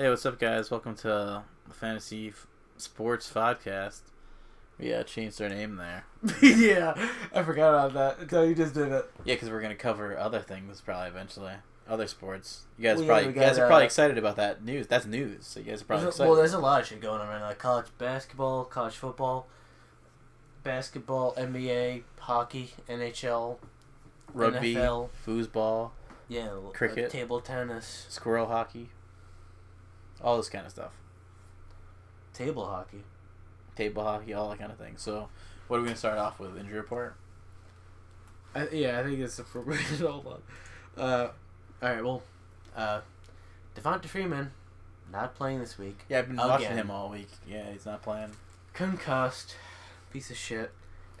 Hey, what's up, guys? Welcome to the Fantasy F- Sports Podcast. We uh, changed our name there. yeah, I forgot about that until you just did it. Yeah, because we're gonna cover other things probably eventually, other sports. You guys Well, yeah, probably we you guys got, are probably uh, excited about that news. That's news, so you guys are probably There's a- excited. well, there's a lot of shit going on right now. Like college basketball, college football, basketball, NBA, hockey, NHL, Rugby, NFL. foosball, yeah, l- uh, Cricket. table tennis, squirrel hockey, all this kind of stuff. table hockey. Table hockey, all that kind of thing. So, what are we gonna start off with? Injury report. I, yeah, I think it's appropriate. Hold on. Uh, all right. Well, uh, Devonta Freeman not playing this week. Yeah, I've been watching him all week. Yeah, he's not playing. concussed, piece of shit.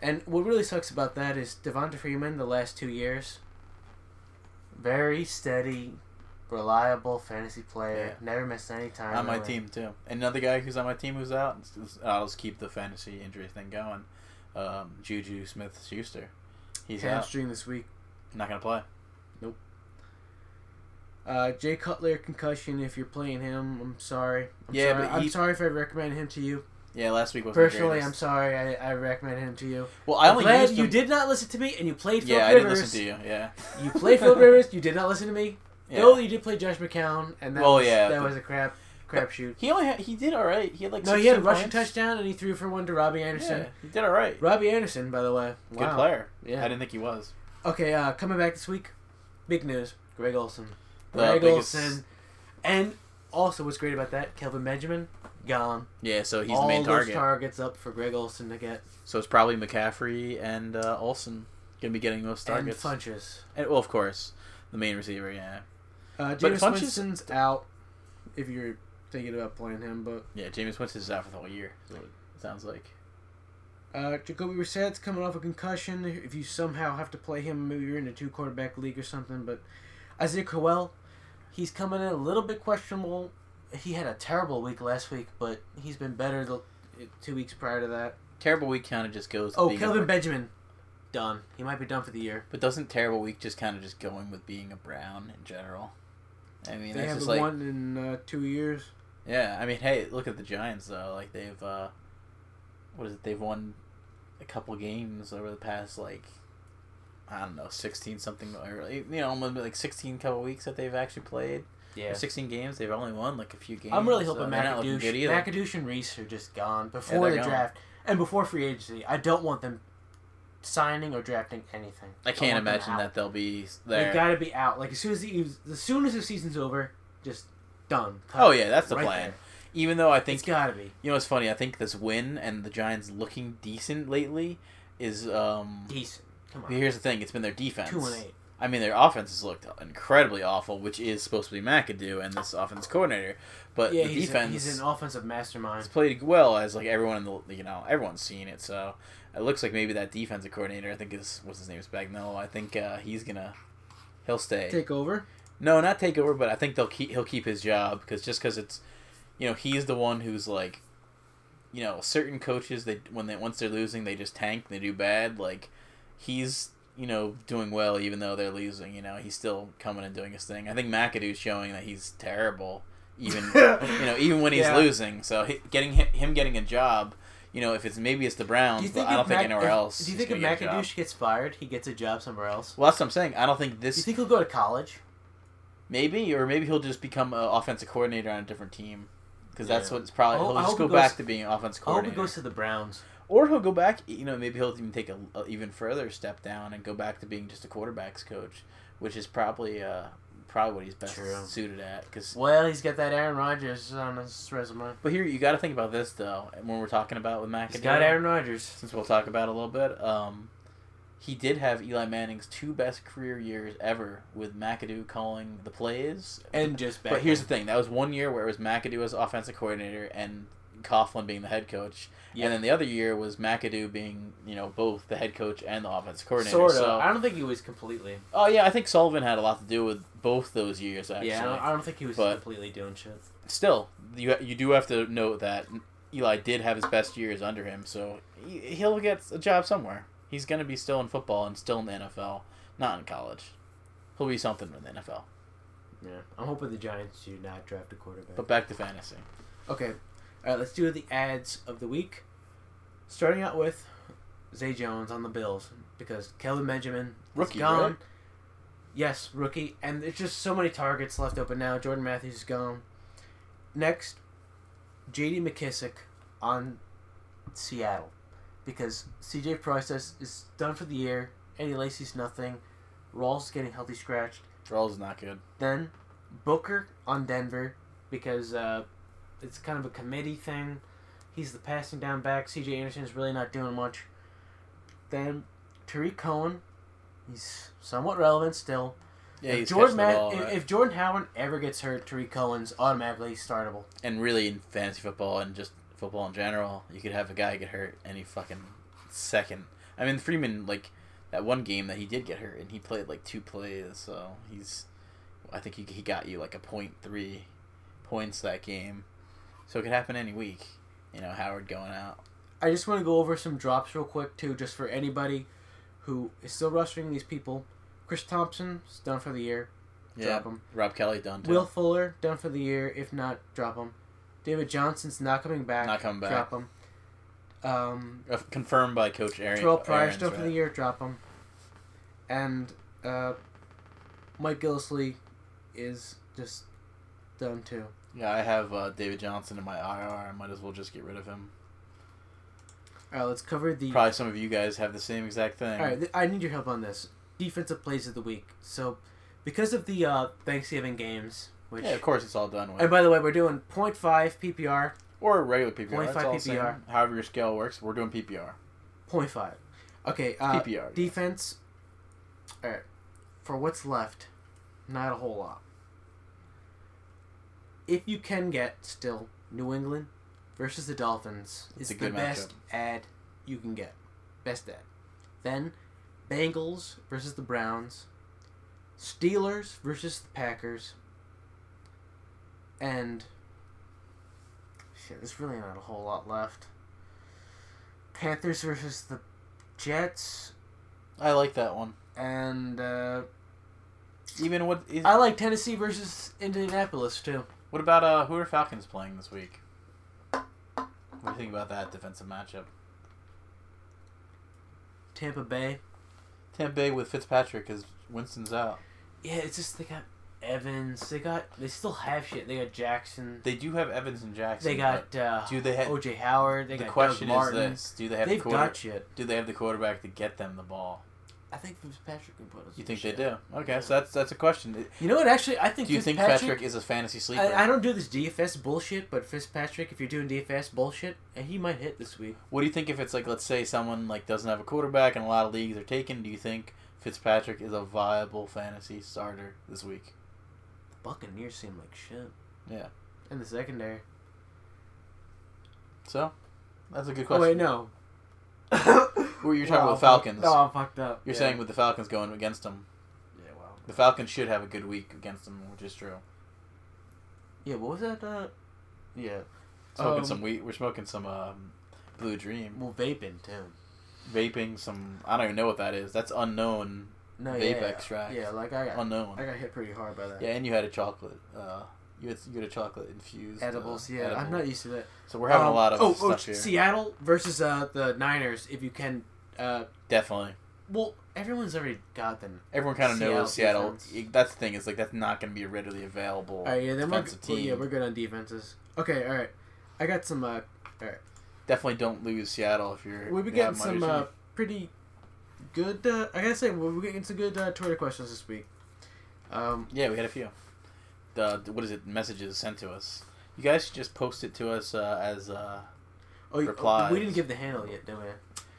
And what really sucks about that is Devonta Freeman the last two years, very steady, reliable fantasy player. Never missed any time. on my really. team too. Another guy who's on my team who's out. I'll just keep the fantasy injury thing going. Um, Juju Smith Schuster. He's out. Hamstring this week. Not gonna play. Nope. Uh, Jay Cutler concussion. If you're playing him, I'm sorry. I'm Yeah, sorry. but I'm sorry if I recommend him to you. Yeah, last week was Personally, I'm sorry. I, I recommend him to you. Well, I I'm only glad used you did not listen to me and you played Phil Yeah, I didn't listen to you. Yeah. You played Phil Rivers. You did not listen to me. Yeah. No, you did play Josh McCown, and that Well, was, yeah, that was a crap crapshoot. He only had, he did all right. He had like No, he had a 16 rushing points. touchdown and he threw for one to Robbie Anderson. Yeah, he did all right. Robbie Anderson, by the way, Good player. Yeah. I didn't think he was. Okay, uh, coming back this week, big news: Greg Olsen. Greg biggest- Olsen, and also what's great about that, Kelvin Benjamin gone. Yeah, so he's All the main those target. targets up for Greg Olsen to get so it's probably McCaffrey and uh, Olsen gonna be getting most and targets. Funchess. And, well, of course, the main receiver. Yeah. Uh, Jameis Winston's out. If you're thinking about playing him, but Yeah, Jameis Winston is out for the whole year. Sounds like. Uh, Jacoby Brissett's coming off a concussion. If you somehow have to play him, maybe you're in a two quarterback league or something. But Isaiah Crowell, he's coming in a little bit questionable. He had a terrible week last week, but he's been better the two weeks prior to that. Terrible week kind of just goes. Oh, Kelvin Benjamin, done. He might be done for the year. But doesn't terrible week just kind of just going with being a Brown in general? I mean, they haven't like won in uh, two years. yeah. I mean, hey, look at the Giants though. Like they've uh, what is it? They've won a couple games over the past like I don't know, sixteen something or you know, almost like sixteen couple weeks that they've actually played. Yeah. Or Sixteen games. They've only won like a few games. I'm really hoping they're not McAdoosh. McAdoosh and Reese are just gone before they're the gone. draft and before free agency. I don't want them signing or drafting anything. I can't them imagine that they'll be there. They gotta be out. Like as soon as the as soon as the season's over, just done. Cut. Oh yeah, that's the Right plan. there. Even though I think it's gotta be you know what's funny, I think this win and the Giants looking decent lately is um. decent. Come on, Here's the thing: it's been their defense. two and eight. I mean, their offense has looked incredibly awful, which is supposed to be McAdoo and this offense coordinator. But Yeah, the he's, defense a, he's an offensive mastermind. has played well, as like everyone in the you know everyone's seen it. So it looks like maybe that defensive coordinator, I think is what's his name is Bagnell. I think uh, he's gonna he'll stay. Take over. No, not take over, but I think they'll keep he'll keep his job because just because it's, you know, he's the one who's like, you know, certain coaches they when they once they're losing they just tank they do bad. Like, he's you know doing well even though they're losing. You know, he's still coming and doing his thing. I think McAdoo's showing that he's terrible even you know even when he's Yeah. losing. So he, getting him, him getting a job. You know, if it's maybe it's the Browns, Do but I don't think Mac- anywhere if- else. Do you think if get gets fired, he gets a job somewhere else? Well, that's what I'm saying. I don't think this. Do you think he'll go to college? Maybe, or maybe he'll just become an offensive coordinator on a different team. Because that's Yeah. what's probably he'll I just go he back to being an offensive I hope he goes to the Browns. or he'll go back. You know, maybe he'll even take a, a even further step down and go back to being just a quarterbacks coach, which is probably uh probably what he's best True. suited at. Because Well, he's got that Aaron Rodgers on his resume. but here you got to think about this though. When we're talking about with He's McAdoo, got Aaron Rodgers. since we'll talk about it a little bit. Um, he did have Eli Manning's two best career years ever with McAdoo calling the plays And just But here's the thing: that was one year where it was McAdoo as offensive coordinator and Coughlin being the head coach, Yeah. and then the other year was McAdoo being you know both the head coach and the offensive coordinator. Sort of. So, I don't think he was completely. oh yeah, I think Sullivan had a lot to do with both those years. Actually, Yeah, I don't, I don't think he was But- completely doing shit. still, you you do have to note that Eli did have his best years under him, so he, he'll get a job somewhere. He's gonna be still in football and still in the NFL, not in college. He'll be something in the NFL. Yeah, I'm hoping the Giants do not draft a quarterback. But back to fantasy. Okay, all right. Let's do the ads of the week. Starting out with Zay Jones on the Bills because Kelvin Benjamin Rookie, is gone. right? Yes, rookie, and there's just so many targets left open now. Jordan Matthews is gone. Next, J.D. McKissic on Seattle because C.J. Prosise is, done for the year. Eddie Lacy's nothing. Rawls getting healthy scratched. Rawls is not good. Then Booker on Denver because uh, it's kind of a committee thing. He's the passing down back. C.J. Anderson is really not doing much. Then Tarik Cohen, he's somewhat relevant still. Yeah, if he's Jordan catching the Ma- ball, if, right? if Jordan Howard ever gets hurt, Tarik Cohen's automatically startable. and really in fantasy football and just football in general, you could have a guy get hurt any fucking second. I mean, Freeman like that one game that he did get hurt and he played like two plays, so he's I think he he got you like a point three points that game, so it could happen any week. You know, Howard going out. I just want to go over some drops real quick too, just for anybody who is still rostering these people. Chris Thompson's done for the year. Yeah, him. Rob Kelley done too. Will Fuller done for the year. If not, drop him. David Johnson's not coming back. Not coming back. Drop him. Um, Uh, confirmed by Coach Aaron. Terrell Aaron's, done for the year. Drop him. And uh, Mike Gillislee is just done too. Yeah, I have uh, David Johnson in my IR. I might as well just get rid of him. All right, let's cover the. Probably some of you guys have the same exact thing. All right, th- I need your help on this. Defensive plays of the week. So, because of the uh, Thanksgiving games, which Yeah, of course it's all done with. and by the way, we're doing 0.5 PPR, or regular PPR. 0.5 That's all same. PPR. However your scale works, we're doing PPR. 0.5. Okay, uh, PPR. defense. All right, for what's left, not a whole lot. If you can get still New England versus the Dolphins It's is the best ad you can get. Best ad. Then Bengals versus the Browns, Steelers versus the Packers, and shit, there's really not a whole lot left. Panthers versus the Jets, I like that one. and uh, Even what is I like Tennessee versus Indianapolis too. What about uh who are Falcons playing this week? What do you think about that defensive matchup? Tampa Bay. Tampa Bay with Fitzpatrick because Winston's out. Yeah, it's just they got Evans. They got they still have shit. They got Jackson. They do have Evans and Jackson. They got uh, do they have OJ Howard. They the got question Doug Martin. is this: Do they have They've the quarter, got shit. Do they have the quarterback to get them the ball? I think Fitzpatrick can put us. You in think they do? Okay, Yeah. so that's that's a question. You know what? Actually, I think Do you think Fitzpatrick. Patrick is a fantasy sleeper? I, I don't do this DFS bullshit, but Fitzpatrick, if you're doing DFS bullshit, and he might hit this week. What do you think if it's like let's say someone like doesn't have a quarterback and a lot of leagues are taken? Do you think Fitzpatrick is a viable fantasy starter this week? The Buccaneers seem like shit. Yeah. And the secondary. So, that's a good question. Oh wait, no. Well, you're talking No, about I'm Falcons. Oh, I'm fucked up. You're Yeah. saying with the Falcons going against them, Yeah, well. the Falcons should have a good week against them, which is true. Yeah, what was that? Uh, yeah. Smoking Um, some weed. We're smoking some um, Blue Dream. Well, vaping too. Vaping some. I don't even know what that is. That's unknown. No, Vape yeah. extract. Yeah, like I got, Unknown. I got hit pretty hard by that. Yeah, and you had a chocolate. Uh, you had you had a chocolate infused uh, Edibles, yeah. I'm not used to that. So we're having Um, a lot of oh, oh. Seattle versus uh, the Niners. If you can, uh, Definitely. well, everyone's already got them. Everyone kind of knows Seattle Seattle. That's the thing. Is like that's not going to be readily available. All right, yeah, then we're, defensive well, yeah, team. we're good on defenses. Okay, all right. I got some. Uh, Definitely don't lose Seattle if you're. been you getting some uh, pretty good. Uh, I gotta say, we're getting some good uh, Twitter questions this week. Um, Yeah, we had a few. The what is it? Messages sent to us. You guys should just post it to us uh, as. Uh, oh, you- Replies. we didn't give the handle yet, did we?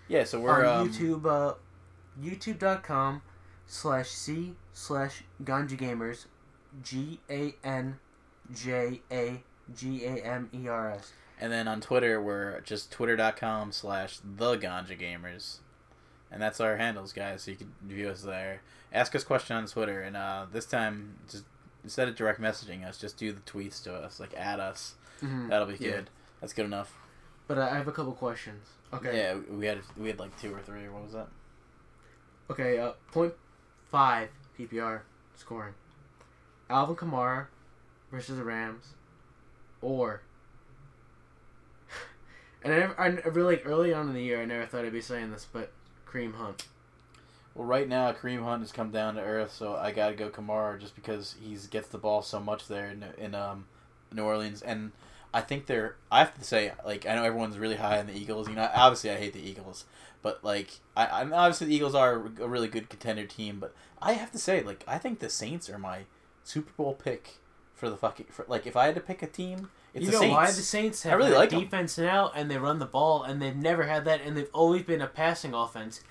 yeah, so we're on um, YouTube, uh, youtube.com slash C slash Ganja Gamers, G A N J A G A M E R S. and then on Twitter we're just twitter.com slash the Ganja Gamers, and that's our handles, guys. So you can view us there. Ask us question on Twitter, and uh, this time just instead of direct messaging us, just do the tweets to us, like add us. That'll be Mm-hmm. Yeah. good. That's good enough. But I have a couple questions. Okay. Yeah, we had we had like two or three. What was that? Okay, uh, point five PPR scoring. Alvin Kamara versus the Rams, or and I, never, I really like early on in the year I never thought I'd be saying this, but Kareem Hunt. Well, right now Kareem Hunt has come down to earth, so I gotta go Kamara just because he gets the ball so much there in, in um, New Orleans, and I think they're. I have to say, like I know everyone's really high on the Eagles. You know, obviously I hate the Eagles, but like I, I'm obviously the Eagles are a really good contender team, but I have to say, like I think the Saints are my Super Bowl pick for the fucking for like if I had to pick a team, it's you know Saints. why the Saints have I really like defense now, and they run the ball, and they've never had that, and they've always been a passing offense.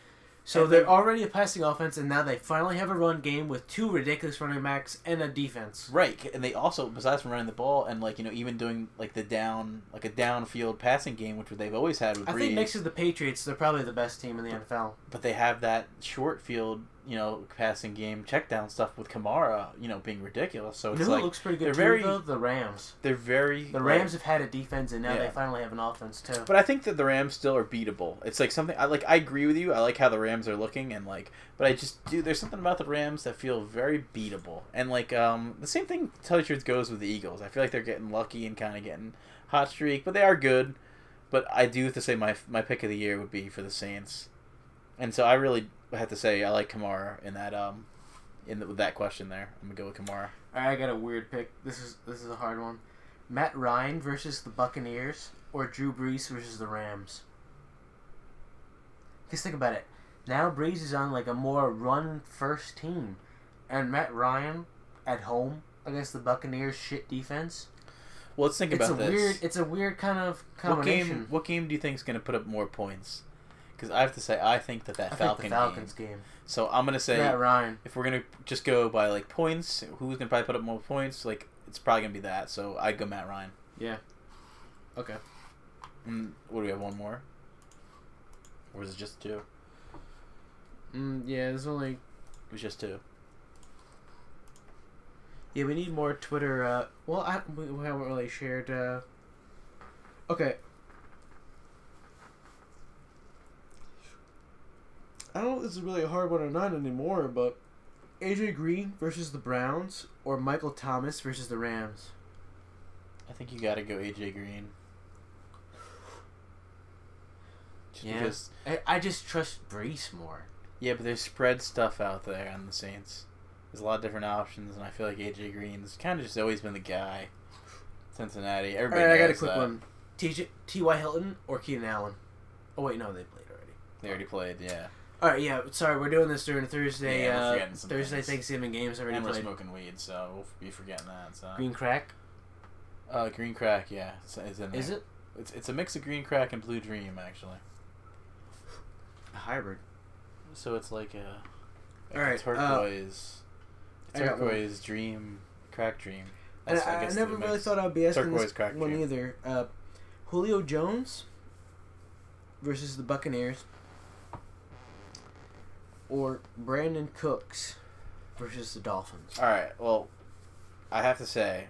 So And they're already a passing offense, and now they finally have a run game with two ridiculous running backs and a defense. Right, and they also, besides from running the ball and like you know even doing like the down like a downfield passing game, which they've always had with I think next to the Patriots, they're probably the best team in the NFL. but they have that short field, you know, passing game check down stuff with Kamara, you know, being ridiculous. So You know like looks pretty good they're too, very- though? The Rams. they're very The like- Rams have had a defense, and now Yeah. they finally have an offense too. But I think that the Rams still are beatable. It's like something I like. I agree with you. I like how the Rams are looking, and like, but I just do. There's something about the Rams that feel very beatable, and like, um, the same thing. To tell the truth, goes with the Eagles. I feel like they're getting lucky and kind of getting hot streak, but they are good. But I do have to say my my pick of the year would be for the Saints, and so I really have to say I like Kamara in that um, in the, with that question there. I'm gonna go with Kamara. All right, I got a weird pick. This is this is a hard one. Matt Ryan versus the Buccaneers, or Drew Brees versus the Rams. Just think about it. Now Brees is on like a more run first team, and Matt Ryan at home against the Buccaneers shit defense. Well, let's think It's a this. weird. It's a weird kind of combination. What game? What game do you think is going to put up more points? Because I have to say, I think that that I think Falcon the Falcons game. game. So I'm gonna say, Matt Ryan. if we're gonna just go by like points, who's gonna probably put up more points? Like it's probably gonna be that. So I'd go Matt Ryan. Yeah. Okay. And what do we have? One more? Or is it just two? Mm, yeah, there's only. It was just two. Yeah, we need more Twitter. Uh, well, I, we we haven't really shared. Uh, okay. I don't know if this is really a hard one or not anymore, but AJ Green versus the Browns or Michael Thomas versus the Rams. I think you gotta go AJ Green. Just Yeah. because I, I just trust Brees more. yeah, but there's spread stuff out there on the Saints. There's a lot of different options, and I feel like AJ Green's kind of just always been the guy. Cincinnati. All Everybody right, I got a quick that. one. T.Y. Hilton or Keenan Allen? Oh wait, no, they played already. They already played, yeah. All right, yeah. Sorry, we're doing this during Thursday. Yeah, we're uh, forgetting some Thursday things. Thanksgiving games already And we're played. smoking weed, so we'll be forgetting that. So. Green crack. Uh, green crack, yeah, it's, it's in there. Is it It's it's a mix of green crack and blue dream, actually. a hybrid? So it's like a, like All a right, uh, turquoise, I got one. turquoise dream, crack dream. And That's, I, I guess, never really thought I'd be asking Turquoise this crack one dream. either. Uh, Julio Jones versus the Buccaneers, or Brandon Cooks versus the Dolphins. All right, well, I have to say,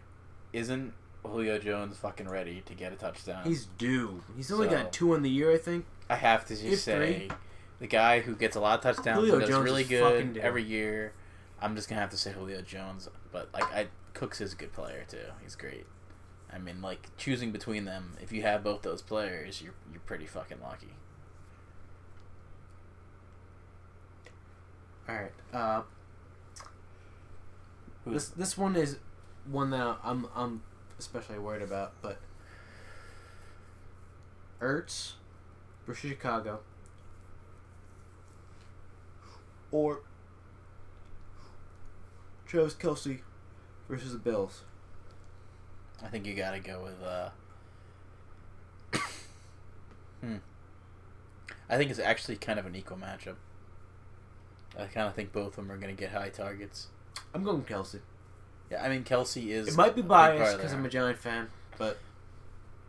isn't Julio Jones fucking ready to get a touchdown? He's due. He's only So- got two in the year, I think. I have to just say, three. the guy who gets a lot of touchdowns Julio and does Jones really good every year. I'm just gonna have to say Julio Jones, but like I Cooks is a good player too. He's great. I mean, like choosing between them, if you have both those players, you're you're pretty fucking lucky. All right. Uh, this this one is one that I'm I'm especially worried about, but Ertz versus Chicago, or Travis Kelce versus the Bills. I think you gotta go with. uh Hmm. I think it's actually kind of an equal matchup. I kind of think both of them are gonna get high targets. I'm going Kelce. Yeah, I mean Kelce is. It might be a big part biased because I'm a Giant fan, but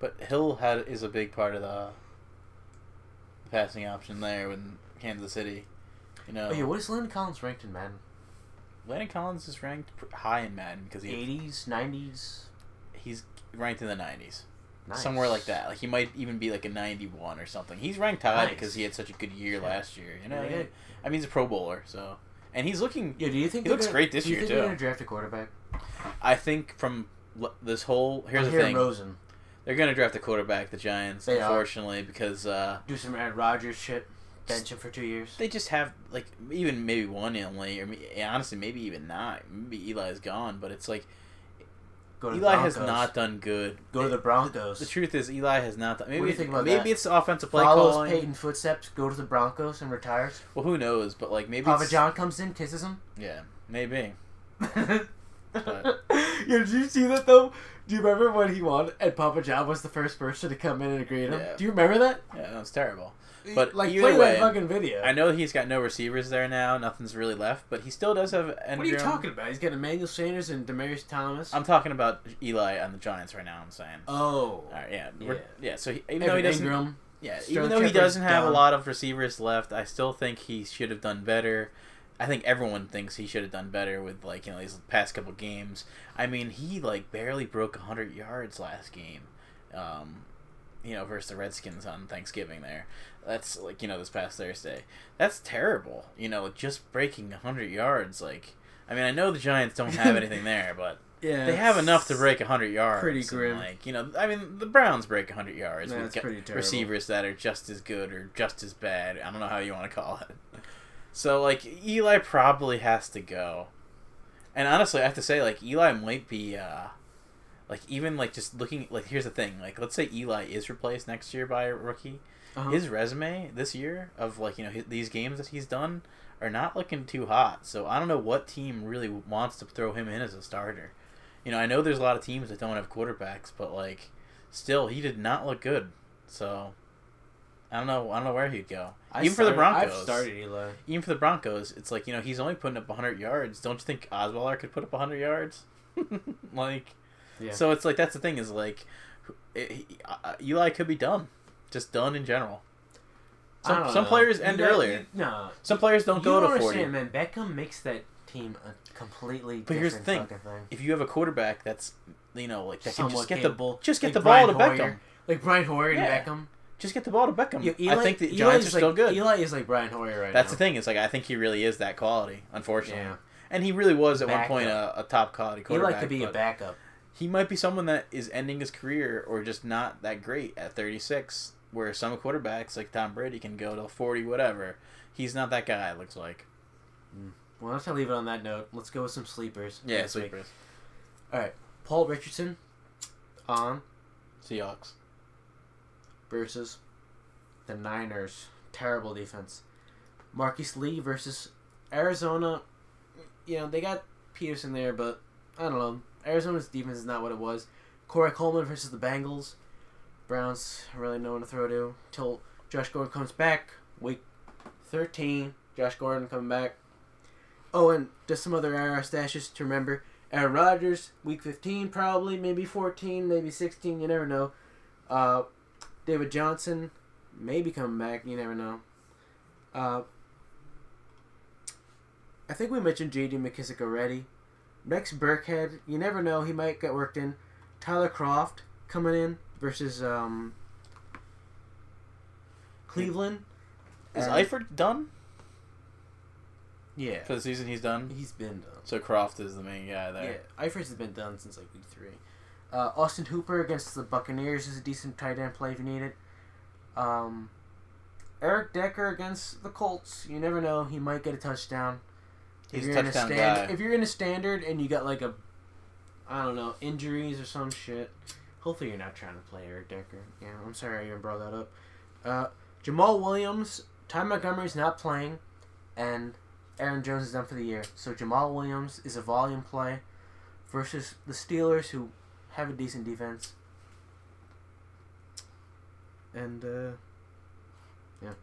But Hill had is a big part of the passing option there with Kansas City. You know, oh yeah, what is Landon Collins ranked in Madden? Landon Collins is ranked high in Madden because he 80s, 90s, he's ranked in the nineties, nice. somewhere like that. Like he might even be like a ninety one or something. He's ranked high Nice. because he had such a good year Yeah. last year. You know, Yeah. I mean he's a Pro Bowler, so and he's looking. Yeah, do you think He looks gonna- great this do you year, think too. gonna draft a quarterback? I think from l- this whole here's I'm the thing: Rosen. they're gonna draft a quarterback, the Giants, They are. unfortunately, because uh, Do some Aaron Rodgers shit. Bench him for two years. they just have like even maybe one only, or honestly maybe even not. Maybe Eli's gone, but it's like Go to Eli has Broncos. not done good. Go to the Broncos. The truth is, Eli has not done. Maybe do you think about maybe that? it's offensive play Follows calling. Peyton footsteps. Go to the Broncos and retires. Well, who knows? But like maybe Papa it's, John comes in, kisses him. Yeah, maybe. yeah, did you see that though? Do you remember when he won and Papa John was the first person to come in and greet him? Yeah. Do you remember that? Yeah, that's terrible. But like either play way, that fucking video. I know he's got no receivers there now. Nothing's really left, but he still does have. what are you talking about? He's got Emmanuel Sanders and Demaryius Thomas. I'm talking about Eli on the Giants right now. I'm saying. oh, All right, yeah, Yeah. yeah. So he, even Evan though he doesn't, Engram. yeah, even though he doesn't have a lot of receivers left, I still think he should have done better. I think everyone thinks he should have done better with like you know these past couple games. I mean, he like barely broke 100 yards last game. Um, you know, versus the Redskins on Thanksgiving there. That's like, you know, this past Thursday. That's terrible. You know, just breaking 100 yards like I mean, I know the Giants don't have anything there, but Yeah, they have enough to break 100 yards. pretty grim. like, you know, I mean, the Browns break 100 yards with pretty terrible. receivers that are just as good or just as bad. I don't know how you want to call it. So, like, Eli probably has to go. And honestly, I have to say, like, Eli might be, uh, like, even, like, just looking, like, here's the thing. Like, let's say Eli is replaced next year by a rookie. Uh-huh. His resume this year of, like, you know, hi- these games that he's done are not looking too hot. So, I don't know what team really wants to throw him in as a starter. You know, I know there's a lot of teams that don't have quarterbacks, but, like, still, he did not look good. So, I don't know. I don't know where he'd go. I even for the Broncos, I've started Eli. even for the Broncos, it's like you know he's only putting up 100 yards. Don't you think Osweiler could put up 100 yards? like, Yeah. so it's like that's the thing is like, it, he- uh, Eli could be done, just done in general. Some some know. players You end got- earlier. you- No, Some players don't you go don't to 40. understand, man. Beckham makes that team a completely. But here's the thing. thing. If you have a quarterback that's you know like that can just get the just get Like the ball to Beckham, Hoyer. Like Brian Hoyer Yeah. and Beckham. just get the ball to Beckham. Eli, I think the Eli Giants are is still like, good. Eli is like Brian Hoyer right now. That's now. the thing. It's like I think he really is that quality. Unfortunately, Yeah. and he really was at one point a, a top quality quarterback. Eli could be a backup. He might be someone that is ending his career or just not that great at 36 where some quarterbacks like tom brady can go to 40 whatever he's not that guy it looks like mm. Well, let's leave it on that note. Let's go with some sleepers. yeah this week. sleepers All right, Paul Richardson on seahawks versus the Niners. Terrible defense. Marquise Lee versus Arizona. You know, they got Peterson there, but I don't know. Arizona's defense is not what it was. Corey Coleman versus the Bengals. Browns really no one to throw to till Josh Gordon comes back. Week 13. Josh Gordon coming back. Oh, and just some other IR stashes to remember. Aaron Rodgers, week 15 probably, maybe 14, maybe 16, you never know. Uh, David Johnson, maybe coming back, you never know. Uh, I think we mentioned J.D. McKissic already. Rex Burkhead, you never know, he might get worked in. Tyler Kroft coming in versus um, Cleveland. is And- eifert done Yeah. for the season he's done He's been done. so kroft is the main guy there. Yeah, Eifers has been done since like week three. Uh, Austin Hooper against the Buccaneers is a decent tight end play if you need it. Um, Eric Decker against the Colts. You never know; he might get a touchdown. He's a you're a touchdown stand, guy if you're in a standard and you got like a, I don't know, injuries or some shit. Hopefully, you're not trying to play Eric Decker. Yeah, I'm sorry I even brought that up. Uh, Jamaal Williams, Ty Montgomery's not playing, and Aaron Jones is done for the year. So Jamaal Williams is a volume play versus the Steelers, who have a decent defense. And uh, yeah.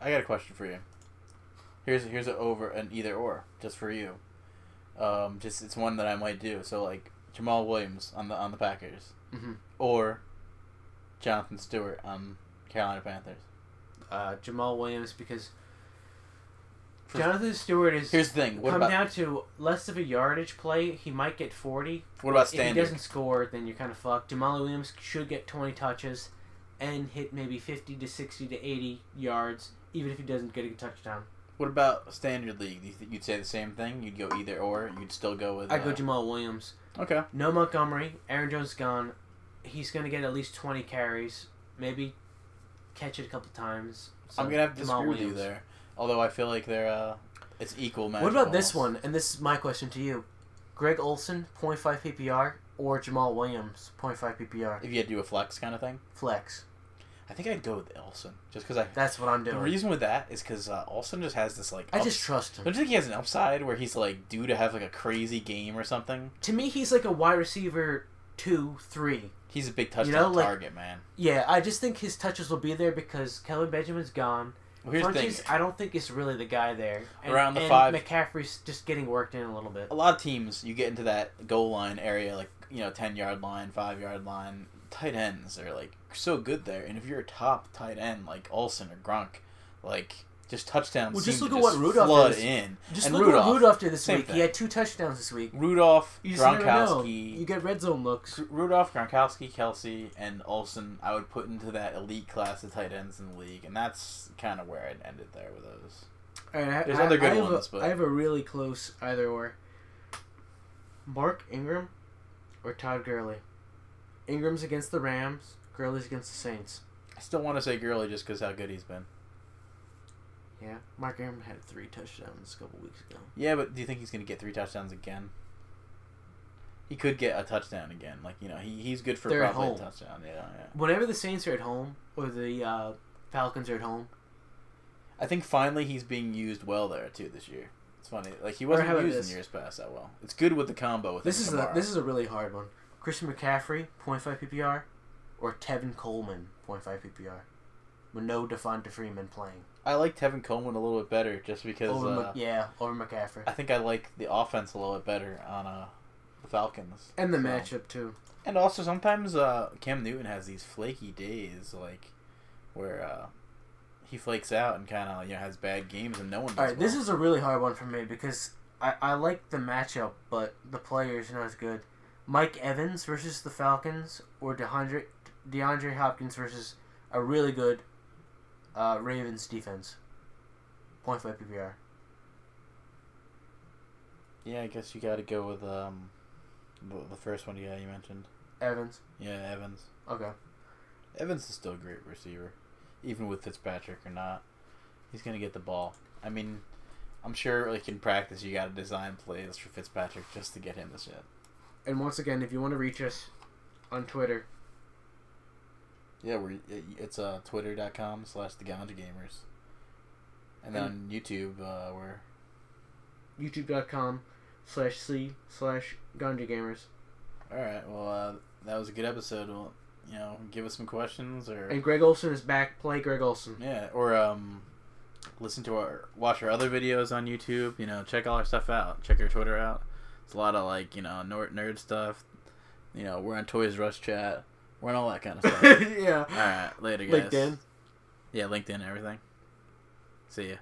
i got a question for you here's here's an over an either or just for you um just it's one that i might do so like jamaal williams on the on the packers mhm. or jonathan stewart on carolina panthers uh, Jamaal Williams because For- Jonathan Stewart is Here's the thing. What come about down to less of a yardage play. He might get forty. what about If he doesn't score, then you're kind of fucked. Jamaal Williams should get 20 touches and hit maybe 50 to 60 to 80 yards, even if he doesn't get a touchdown. What about standard league? You think you'd say the same thing? You'd go either or. You'd still go with. I go uh, Jamaal Williams. Okay. No Montgomery. Aaron Jones gone. He's gonna get at least twenty carries. Maybe catch it a couple times. So, I'm gonna have to Jamaal disagree with you there. Although I feel like they're uh, it's equal match. What about this one? And this is my question to you: Greg Olsen, 0.5 PPR, or Jamaal Williams, 0.5 PPR? If you had to do a flex kind of thing, Flex. I think I'd go with Olsen just because I. That's what I'm doing. The reason with that is because uh, Olsen just has this like. I just trust him. Don't you think he has an upside where he's like due to have like a crazy game or something? To me, he's like a wide receiver two, three. He's a big touchdown know, like- target, man. Yeah, I just think his touches will be there because Kelvin Benjamin's gone. Well, here's the thing: Funchess, I don't think is really the guy there. And, Around the and five- McCaffrey's just getting worked in a little bit. a lot of teams, you get into that goal line area, like you know, ten yard line, five yard line. Tight ends are like so good there, and if you're a top tight end like Olsen or Gronk, like just touchdowns. Well, just look to at what Rudolph flood in. Just and look Rudolph, what Rudolph did this week. thing. He had two touchdowns this week. Rudolph, You just never know. Gronkowski, You get red zone looks. Rudolph, Gronkowski, Kelce, and Olsen, I would put into that elite class of tight ends in the league, and that's kind of where I'd ended there with those. All right, I- There's I, other good I ones, a, but- I have a really close either or. Mark Ingram or Todd Gurley. Ingram's against the Rams. Gurley's against the Saints. I still want to say Gurley just because how good he's been. Yeah, Mark Ingram had three touchdowns a couple weeks ago. Yeah, but do you think he's going to get three touchdowns again? He could get a touchdown again. Like you know, he, he's good for They're probably a touchdown. Yeah, yeah. Whenever the Saints are at home or the uh, Falcons are at home, I think finally he's being used well there too this year. It's funny, like he wasn't used in years past that well. It's good with the combo with this is a, this is a really hard one. Christian McCaffrey, 0.5 PPR, or Tevin Coleman, 0.5 PPR, with no Devonta Freeman playing. I like Tevin Coleman a little bit better just because Over, uh, yeah, over McCaffrey. I think I like the offense a little bit better on uh, the Falcons. And the So- matchup, too. And also sometimes uh, Cam Newton has these flaky days, like where uh, he flakes out and kind of you know has bad games and no one. Does All right, this is a really hard one for me because I, I like the matchup, but the players are not as good. Mike Evans versus the Falcons or DeAndre DeAndre Hopkins versus a really good uh, Ravens defense. Point five PPR. Yeah, I guess you got to go with um, the, the first one. Yeah, you mentioned. Evans. Yeah, Evans. Okay. Evans is still a great receiver, even with Fitzpatrick or not. He's gonna get the ball. I mean, I'm sure like in practice you got to design plays for Fitzpatrick just to get him the shit. And once again, if you want to reach us on Twitter, Yeah, we're it's uh twitter.com slash the Ganja Gamers. And then on YouTube, uh, we're youtube.com slash c slash ganja gamers. all right. Well, uh, that was a good episode. Well, you know, give us some questions or And Greg Olsen is back. Play Greg Olsen. yeah, or um, listen to our watch our other videos on YouTube. You know, check all our stuff out. Check our Twitter out. It's a lot of like you know nerd nerd stuff. You know, we're on Toys R Us chat. We're on all that kind of stuff. yeah. all right, later guys. LinkedIn. Yeah, LinkedIn, and everything. See ya.